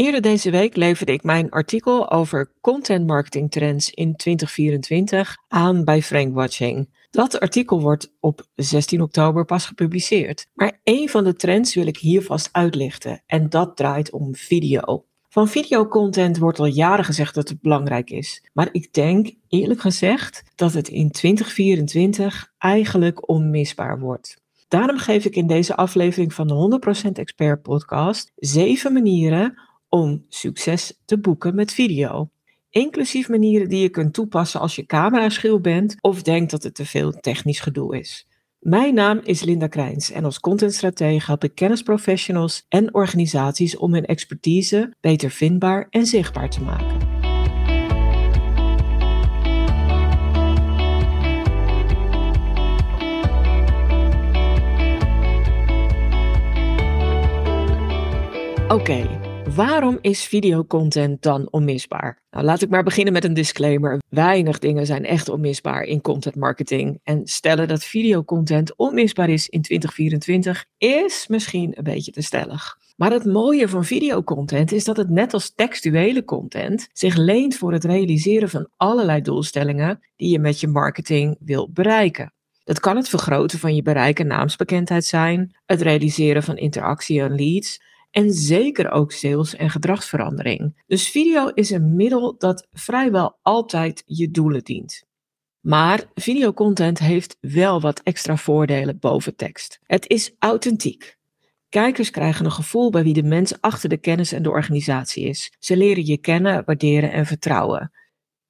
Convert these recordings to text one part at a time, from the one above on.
Eerder deze week leverde ik mijn artikel over content marketing trends in 2024 aan bij Frankwatching. Dat artikel wordt op 16 oktober pas gepubliceerd. Maar één van de trends wil ik hier vast uitlichten en dat draait om video. Van videocontent wordt al jaren gezegd dat het belangrijk is. Maar ik denk eerlijk gezegd dat het in 2024 eigenlijk onmisbaar wordt. Daarom geef ik in deze aflevering van de 100% Expert podcast zeven manieren om succes te boeken met video. Inclusief manieren die je kunt toepassen als je camera schil bent of denkt dat het te veel technisch gedoe is. Mijn naam is Linda Krijns en als contentstratege help ik kennisprofessionals en organisaties om hun expertise beter vindbaar en zichtbaar te maken. Oké, Waarom is videocontent dan onmisbaar? Nou, laat ik maar beginnen met een disclaimer. Weinig dingen zijn echt onmisbaar in content marketing. En stellen dat videocontent onmisbaar is in 2024 is misschien een beetje te stellig. Maar het mooie van videocontent is dat het net als textuele content zich leent voor het realiseren van allerlei doelstellingen die je met je marketing wil bereiken. Dat kan het vergroten van je bereik en naamsbekendheid zijn, het realiseren van interactie en leads, en zeker ook sales en gedragsverandering. Dus video is een middel dat vrijwel altijd je doelen dient. Maar videocontent heeft wel wat extra voordelen boven tekst. Het is authentiek. Kijkers krijgen een gevoel bij wie de mens achter de kennis en de organisatie is. Ze leren je kennen, waarderen en vertrouwen.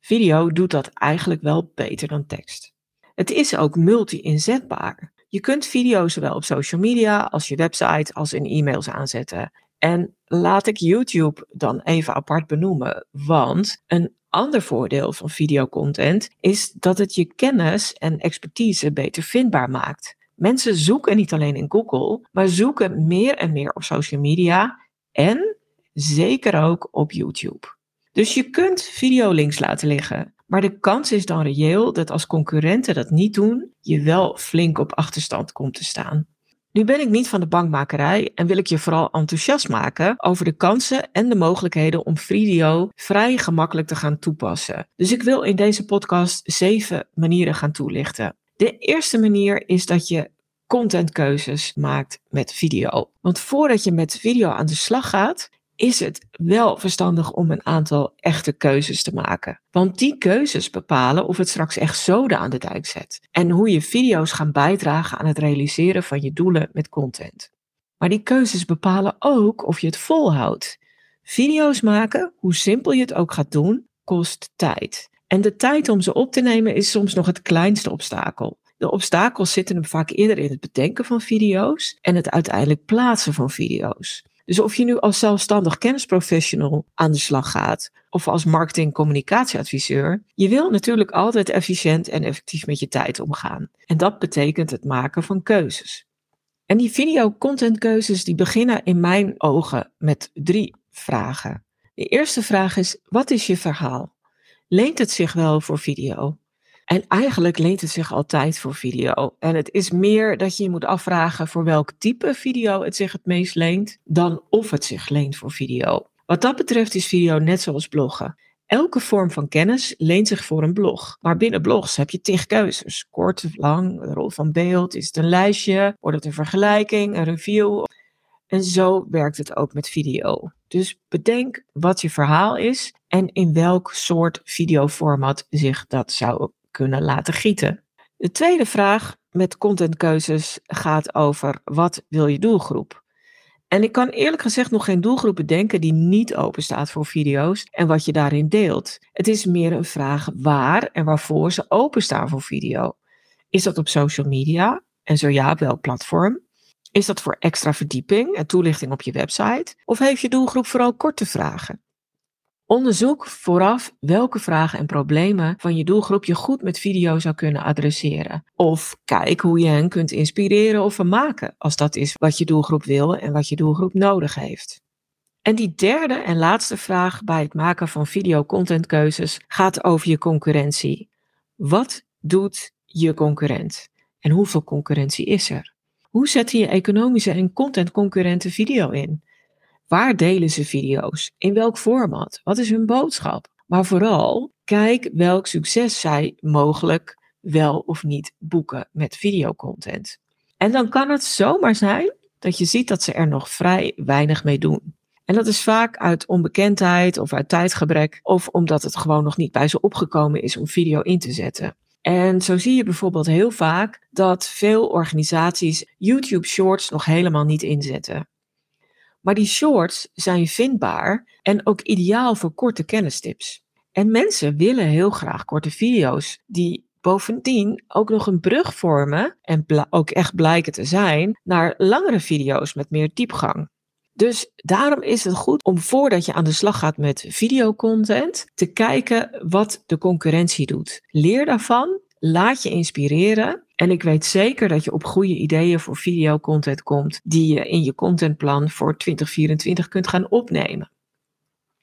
Video doet dat eigenlijk wel beter dan tekst. Het is ook multi-inzetbaar. Je kunt video's zowel op social media als je website als in e-mails aanzetten. En laat ik YouTube dan even apart benoemen, want een ander voordeel van videocontent is dat het je kennis en expertise beter vindbaar maakt. Mensen zoeken niet alleen in Google, maar zoeken meer en meer op social media en zeker ook op YouTube. Dus je kunt videolinks laten liggen. Maar de kans is dan reëel dat als concurrenten dat niet doen, je wel flink op achterstand komt te staan. Nu ben ik niet van de bankmakerij en wil ik je vooral enthousiast maken over de kansen en de mogelijkheden om video vrij gemakkelijk te gaan toepassen. Dus ik wil in deze podcast zeven manieren gaan toelichten. De eerste manier is dat je contentkeuzes maakt met video. Want voordat je met video aan de slag gaat, is het wel verstandig om een aantal echte keuzes te maken. Want die keuzes bepalen of het straks echt zoden aan de dijk zet. En hoe je video's gaan bijdragen aan het realiseren van je doelen met content. Maar die keuzes bepalen ook of je het volhoudt. Video's maken, hoe simpel je het ook gaat doen, kost tijd. En de tijd om ze op te nemen is soms nog het kleinste obstakel. De obstakels zitten hem vaak eerder in het bedenken van video's en het uiteindelijk plaatsen van video's. Dus of je nu als zelfstandig kennisprofessional aan de slag gaat of als marketing-communicatieadviseur, je wil natuurlijk altijd efficiënt en effectief met je tijd omgaan. En dat betekent het maken van keuzes. En die video-content-keuzes die beginnen in mijn ogen met drie vragen. De eerste vraag is: wat is je verhaal? Leent het zich wel voor video? En eigenlijk leent het zich altijd voor video. En het is meer dat je je moet afvragen voor welk type video het zich het meest leent, dan of het zich leent voor video. Wat dat betreft is video net zoals bloggen. Elke vorm van kennis leent zich voor een blog. Maar binnen blogs heb je tig keuzes. Kort, lang, de rol van beeld. Is het een lijstje? Wordt het een vergelijking, een review? En zo werkt het ook met video. Dus bedenk wat je verhaal is en in welk soort videoformat zich dat zou kunnen laten gieten. De tweede vraag met contentkeuzes gaat over wat wil je doelgroep? En ik kan eerlijk gezegd nog geen doelgroep bedenken die niet open staat voor video's en wat je daarin deelt. Het is meer een vraag waar en waarvoor ze openstaan voor video. Is dat op social media? En zo ja, welk platform? Is dat voor extra verdieping en toelichting op je website? Of heeft je doelgroep vooral korte vragen? Onderzoek vooraf welke vragen en problemen van je doelgroep je goed met video zou kunnen adresseren. Of kijk hoe je hen kunt inspireren of vermaken, als dat is wat je doelgroep wil en wat je doelgroep nodig heeft. En die derde en laatste vraag bij het maken van video-contentkeuzes gaat over je concurrentie. Wat doet je concurrent? En hoeveel concurrentie is er? Hoe zetten je economische en content-concurrenten video in? Waar delen ze video's? In welk format? Wat is hun boodschap? Maar vooral, kijk welk succes zij mogelijk wel of niet boeken met videocontent. En dan kan het zomaar zijn dat je ziet dat ze er nog vrij weinig mee doen. En dat is vaak uit onbekendheid of uit tijdgebrek of omdat het gewoon nog niet bij ze opgekomen is om video in te zetten. En zo zie je bijvoorbeeld heel vaak dat veel organisaties YouTube Shorts nog helemaal niet inzetten. Maar die shorts zijn vindbaar en ook ideaal voor korte kennistips. En mensen willen heel graag korte video's die bovendien ook nog een brug vormen en ook echt blijken te zijn naar langere video's met meer diepgang. Dus daarom is het goed om voordat je aan de slag gaat met videocontent te kijken wat de concurrentie doet. Leer daarvan, laat je inspireren en ik weet zeker dat je op goede ideeën voor videocontent komt die je in je contentplan voor 2024 kunt gaan opnemen.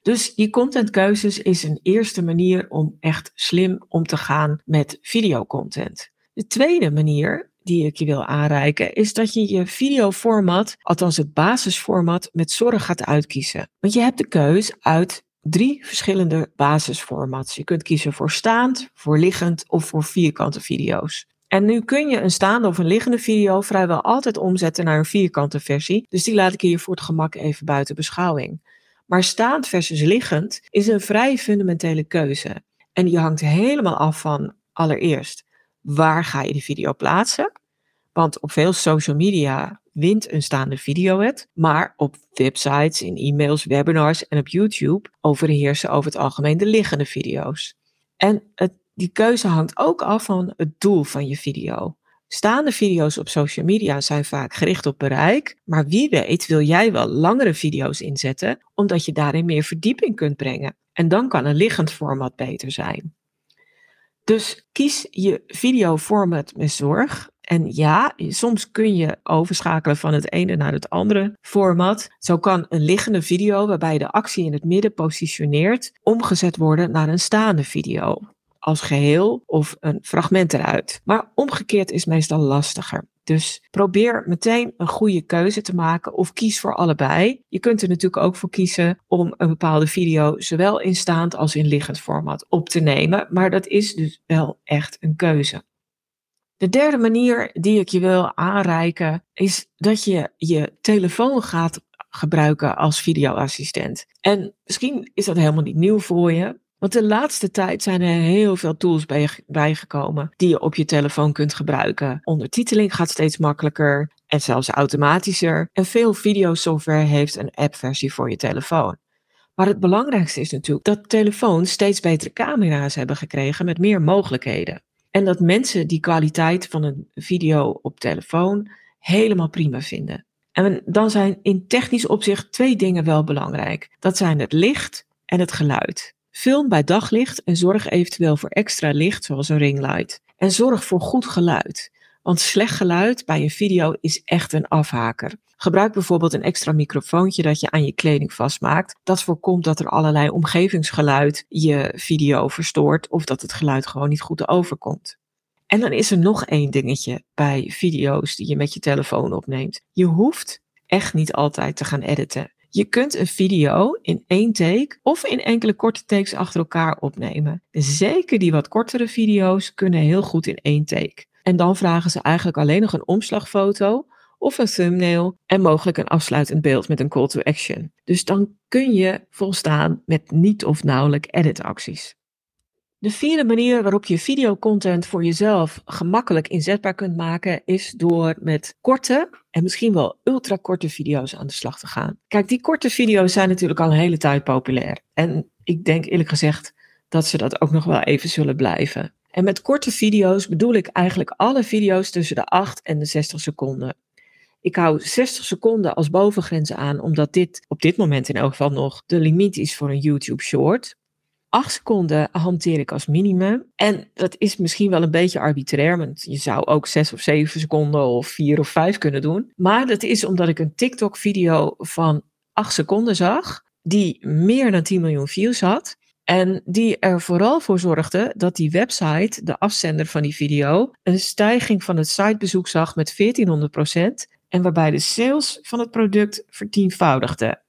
Dus die contentkeuzes is een eerste manier om echt slim om te gaan met videocontent. De tweede manier die ik je wil aanreiken is dat je je videoformat, althans het basisformat, met zorg gaat uitkiezen. Want je hebt de keus uit drie verschillende basisformats. Je kunt kiezen voor staand, voor liggend of voor vierkante video's. En nu kun je een staande of een liggende video vrijwel altijd omzetten naar een vierkante versie. Dus die laat ik hier voor het gemak even buiten beschouwing. Maar staand versus liggend is een vrij fundamentele keuze. En die hangt helemaal af van allereerst waar ga je de video plaatsen? Want op veel social media wint een staande video het, maar op websites, in e-mails, webinars en op YouTube overheersen over het algemeen de liggende video's. En het, die keuze hangt ook af van het doel van je video. Staande video's op social media zijn vaak gericht op bereik, maar wie weet wil jij wel langere video's inzetten, omdat je daarin meer verdieping kunt brengen. En dan kan een liggend format beter zijn. Dus kies je videoformat met zorg. En ja, soms kun je overschakelen van het ene naar het andere format. Zo kan een liggende video waarbij je de actie in het midden positioneert, omgezet worden naar een staande video als geheel of een fragment eruit. Maar omgekeerd is meestal lastiger. Dus probeer meteen een goede keuze te maken of kies voor allebei. Je kunt er natuurlijk ook voor kiezen om een bepaalde video zowel in staand als in liggend format op te nemen. Maar dat is dus wel echt een keuze. De derde manier die ik je wil aanreiken is dat je je telefoon gaat gebruiken als videoassistent. En misschien is dat helemaal niet nieuw voor je. Want de laatste tijd zijn er heel veel tools bij, bijgekomen die je op je telefoon kunt gebruiken. Ondertiteling gaat steeds makkelijker en zelfs automatischer. En veel videosoftware heeft een appversie voor je telefoon. Maar het belangrijkste is natuurlijk dat telefoons steeds betere camera's hebben gekregen met meer mogelijkheden. En dat mensen die kwaliteit van een video op telefoon helemaal prima vinden. En dan zijn in technisch opzicht twee dingen wel belangrijk. Dat zijn het licht en het geluid. Film bij daglicht en zorg eventueel voor extra licht, zoals een ringlight. En zorg voor goed geluid. Want slecht geluid bij een video is echt een afhaker. Gebruik bijvoorbeeld een extra microfoontje dat je aan je kleding vastmaakt. Dat voorkomt dat er allerlei omgevingsgeluid je video verstoort of dat het geluid gewoon niet goed overkomt. En dan is er nog één dingetje bij video's die je met je telefoon opneemt. Je hoeft echt niet altijd te gaan editen. Je kunt een video in één take of in enkele korte takes achter elkaar opnemen. Zeker die wat kortere video's kunnen heel goed in één take. En dan vragen ze eigenlijk alleen nog een omslagfoto of een thumbnail en mogelijk een afsluitend beeld met een call to action. Dus dan kun je volstaan met niet of nauwelijks editacties. De vierde manier waarop je videocontent voor jezelf gemakkelijk inzetbaar kunt maken, is door met korte en misschien wel ultrakorte video's aan de slag te gaan. Kijk, die korte video's zijn natuurlijk al een hele tijd populair. En ik denk eerlijk gezegd dat ze dat ook nog wel even zullen blijven. En met korte video's bedoel ik eigenlijk alle video's tussen de 8 en de 60 seconden. Ik hou 60 seconden als bovengrens aan, omdat dit op dit moment in elk geval nog de limiet is voor een YouTube Short. 8 seconden hanteer ik als minimum. En dat is misschien wel een beetje arbitrair, want je zou ook 6 of 7 seconden of 4 of 5 kunnen doen. Maar dat is omdat ik een TikTok-video van 8 seconden zag, die meer dan 10 miljoen views had. En die er vooral voor zorgde dat die website, de afzender van die video, een stijging van het sitebezoek zag met 1400%. En waarbij de sales van het product vertienvoudigde.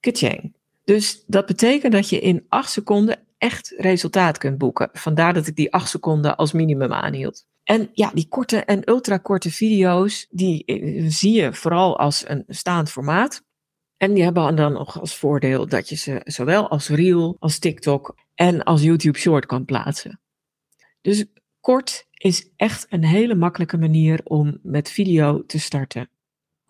Kachang. Dus dat betekent dat je in acht seconden echt resultaat kunt boeken. Vandaar dat ik die acht seconden als minimum aanhield. En ja, die korte en ultrakorte video's, die eh, zie je vooral als een staand formaat. En die hebben dan nog als voordeel dat je ze zowel als Reel, als TikTok en als YouTube Short kan plaatsen. Dus kort is echt een hele makkelijke manier om met video te starten.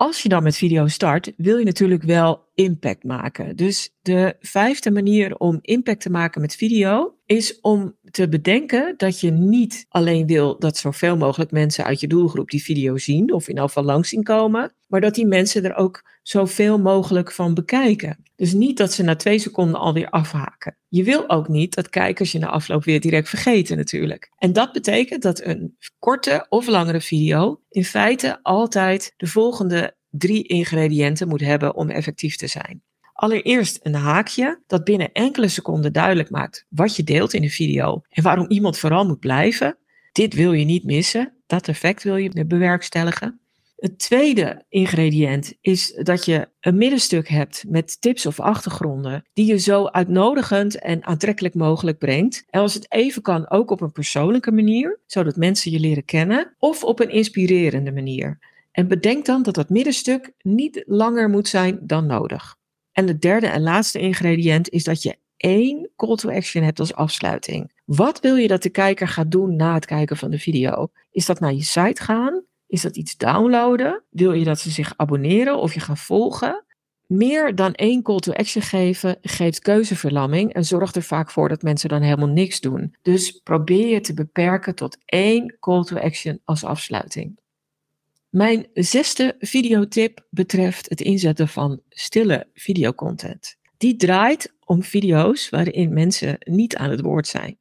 Als je dan met video start, wil je natuurlijk wel impact maken. Dus de vijfde manier om impact te maken met video is om te bedenken dat je niet alleen wil dat zoveel mogelijk mensen uit je doelgroep die video zien of in elk geval langs zien komen, maar dat die mensen er ook zoveel mogelijk van bekijken. Dus niet dat ze na twee seconden alweer afhaken. Je wil ook niet dat kijkers je na afloop weer direct vergeten natuurlijk. En dat betekent dat een korte of langere video in feite altijd de volgende drie ingrediënten moet hebben om effectief te zijn. Allereerst een haakje dat binnen enkele seconden duidelijk maakt wat je deelt in de video en waarom iemand vooral moet blijven. Dit wil je niet missen. Dat effect wil je bewerkstelligen. Het tweede ingrediënt is dat je een middenstuk hebt met tips of achtergronden die je zo uitnodigend en aantrekkelijk mogelijk brengt. En als het even kan, ook op een persoonlijke manier, zodat mensen je leren kennen, of op een inspirerende manier. En bedenk dan dat dat middenstuk niet langer moet zijn dan nodig. En het derde en laatste ingrediënt is dat je één call to action hebt als afsluiting. Wat wil je dat de kijker gaat doen na het kijken van de video? Is dat naar je site gaan? Is dat iets downloaden? Wil je dat ze zich abonneren of je gaan volgen? Meer dan één call to action geven geeft keuzeverlamming en zorgt er vaak voor dat mensen dan helemaal niks doen. Dus probeer je te beperken tot één call to action als afsluiting. Mijn zesde videotip betreft het inzetten van stille videocontent. Die draait om video's waarin mensen niet aan het woord zijn.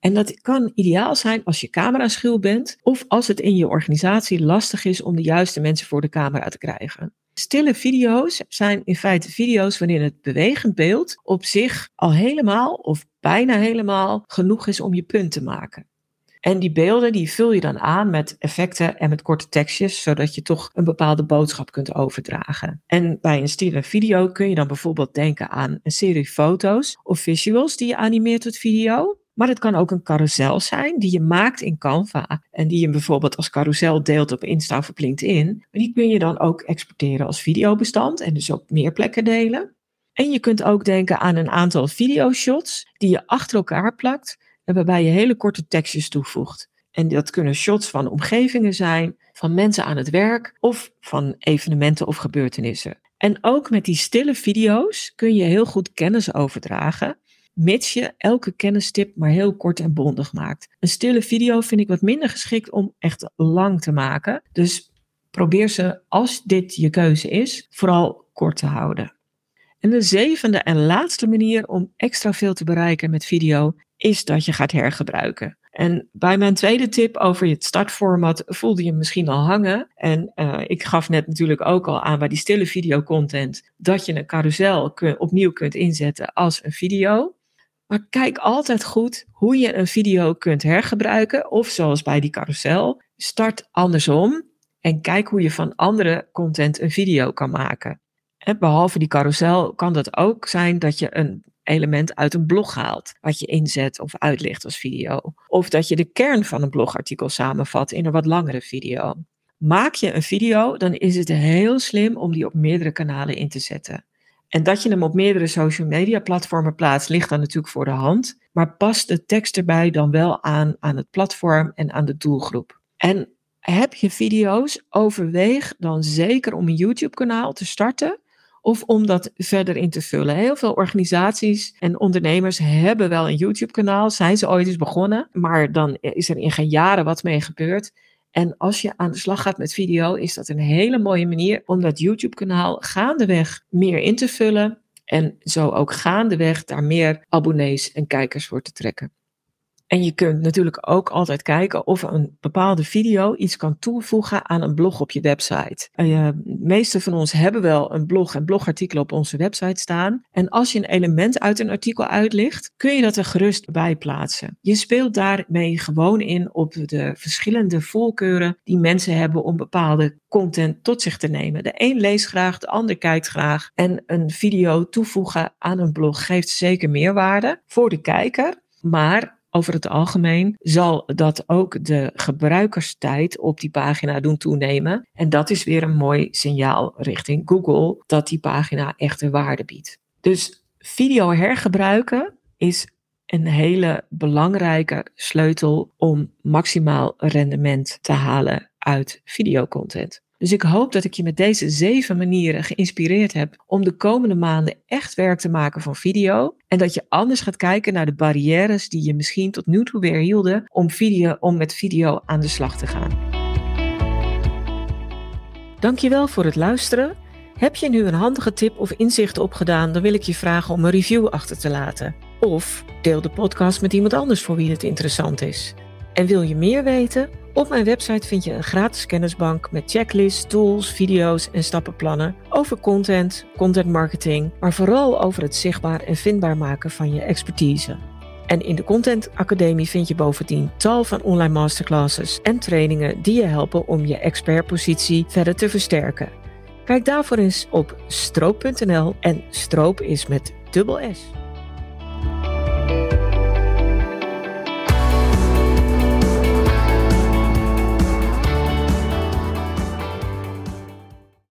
En dat kan ideaal zijn als je camera schuw bent of als het in je organisatie lastig is om de juiste mensen voor de camera te krijgen. Stille video's zijn in feite video's waarin het bewegend beeld op zich al helemaal of bijna helemaal genoeg is om je punt te maken. En die beelden die vul je dan aan met effecten en met korte tekstjes, zodat je toch een bepaalde boodschap kunt overdragen. En bij een stille video kun je dan bijvoorbeeld denken aan een serie foto's of visuals die je animeert tot video. Maar het kan ook een carousel zijn die je maakt in Canva en die je bijvoorbeeld als carousel deelt op Insta of op LinkedIn. Die kun je dan ook exporteren als videobestand en dus op meer plekken delen. En je kunt ook denken aan een aantal videoshots die je achter elkaar plakt waarbij je hele korte tekstjes toevoegt. En dat kunnen shots van omgevingen zijn, van mensen aan het werk of van evenementen of gebeurtenissen. En ook met die stille video's kun je heel goed kennis overdragen, mits je elke kennistip maar heel kort en bondig maakt. Een stille video vind ik wat minder geschikt om echt lang te maken. Dus probeer ze, als dit je keuze is, vooral kort te houden. En de zevende en laatste manier om extra veel te bereiken met video is dat je gaat hergebruiken. En bij mijn tweede tip over het startformat voelde je misschien al hangen. En uh, ik gaf net natuurlijk ook al aan bij die stille videocontent dat je een carousel opnieuw kunt inzetten als een video. Maar kijk altijd goed hoe je een video kunt hergebruiken. Of zoals bij die carousel, start andersom en kijk hoe je van andere content een video kan maken. En behalve die carousel kan dat ook zijn dat je een element uit een blog haalt, wat je inzet of uitlicht als video. Of dat je de kern van een blogartikel samenvat in een wat langere video. Maak je een video, dan is het heel slim om die op meerdere kanalen in te zetten. En dat je hem op meerdere social media platformen plaatst, ligt dan natuurlijk voor de hand. Maar pas de tekst erbij dan wel aan aan het platform en aan de doelgroep. En heb je video's, overweeg dan zeker om een YouTube-kanaal te starten of om dat verder in te vullen. Heel veel organisaties en ondernemers hebben wel een YouTube-kanaal, zijn ze ooit eens begonnen, maar dan is er in geen jaren wat mee gebeurd. En als je aan de slag gaat met video, is dat een hele mooie manier om dat YouTube-kanaal gaandeweg meer in te vullen en zo ook gaandeweg daar meer abonnees en kijkers voor te trekken. En je kunt natuurlijk ook altijd kijken of een bepaalde video iets kan toevoegen aan een blog op je website. De meeste van ons hebben wel een blog en blogartikelen op onze website staan. En als je een element uit een artikel uitlicht, kun je dat er gerust bij plaatsen. Je speelt daarmee gewoon in op de verschillende voorkeuren die mensen hebben om bepaalde content tot zich te nemen. De een leest graag, de ander kijkt graag. En een video toevoegen aan een blog geeft zeker meerwaarde voor de kijker. Maar over het algemeen zal dat ook de gebruikerstijd op die pagina doen toenemen. En dat is weer een mooi signaal richting Google dat die pagina echte waarde biedt. Dus video hergebruiken is een hele belangrijke sleutel om maximaal rendement te halen uit videocontent. Dus ik hoop dat ik je met deze zeven manieren geïnspireerd heb om de komende maanden echt werk te maken van video. En dat je anders gaat kijken naar de barrières die je misschien tot nu toe weer hielden om, video, om met video aan de slag te gaan. Dankjewel voor het luisteren. Heb je nu een handige tip of inzicht opgedaan, dan wil ik je vragen om een review achter te laten. Of deel de podcast met iemand anders voor wie het interessant is. En wil je meer weten? Op mijn website vind je een gratis kennisbank met checklists, tools, video's en stappenplannen over content, content marketing, maar vooral over het zichtbaar en vindbaar maken van je expertise. En in de Content Academie vind je bovendien tal van online masterclasses en trainingen die je helpen om je expertpositie verder te versterken. Kijk daarvoor eens op stroop.nl en stroop is met dubbel S.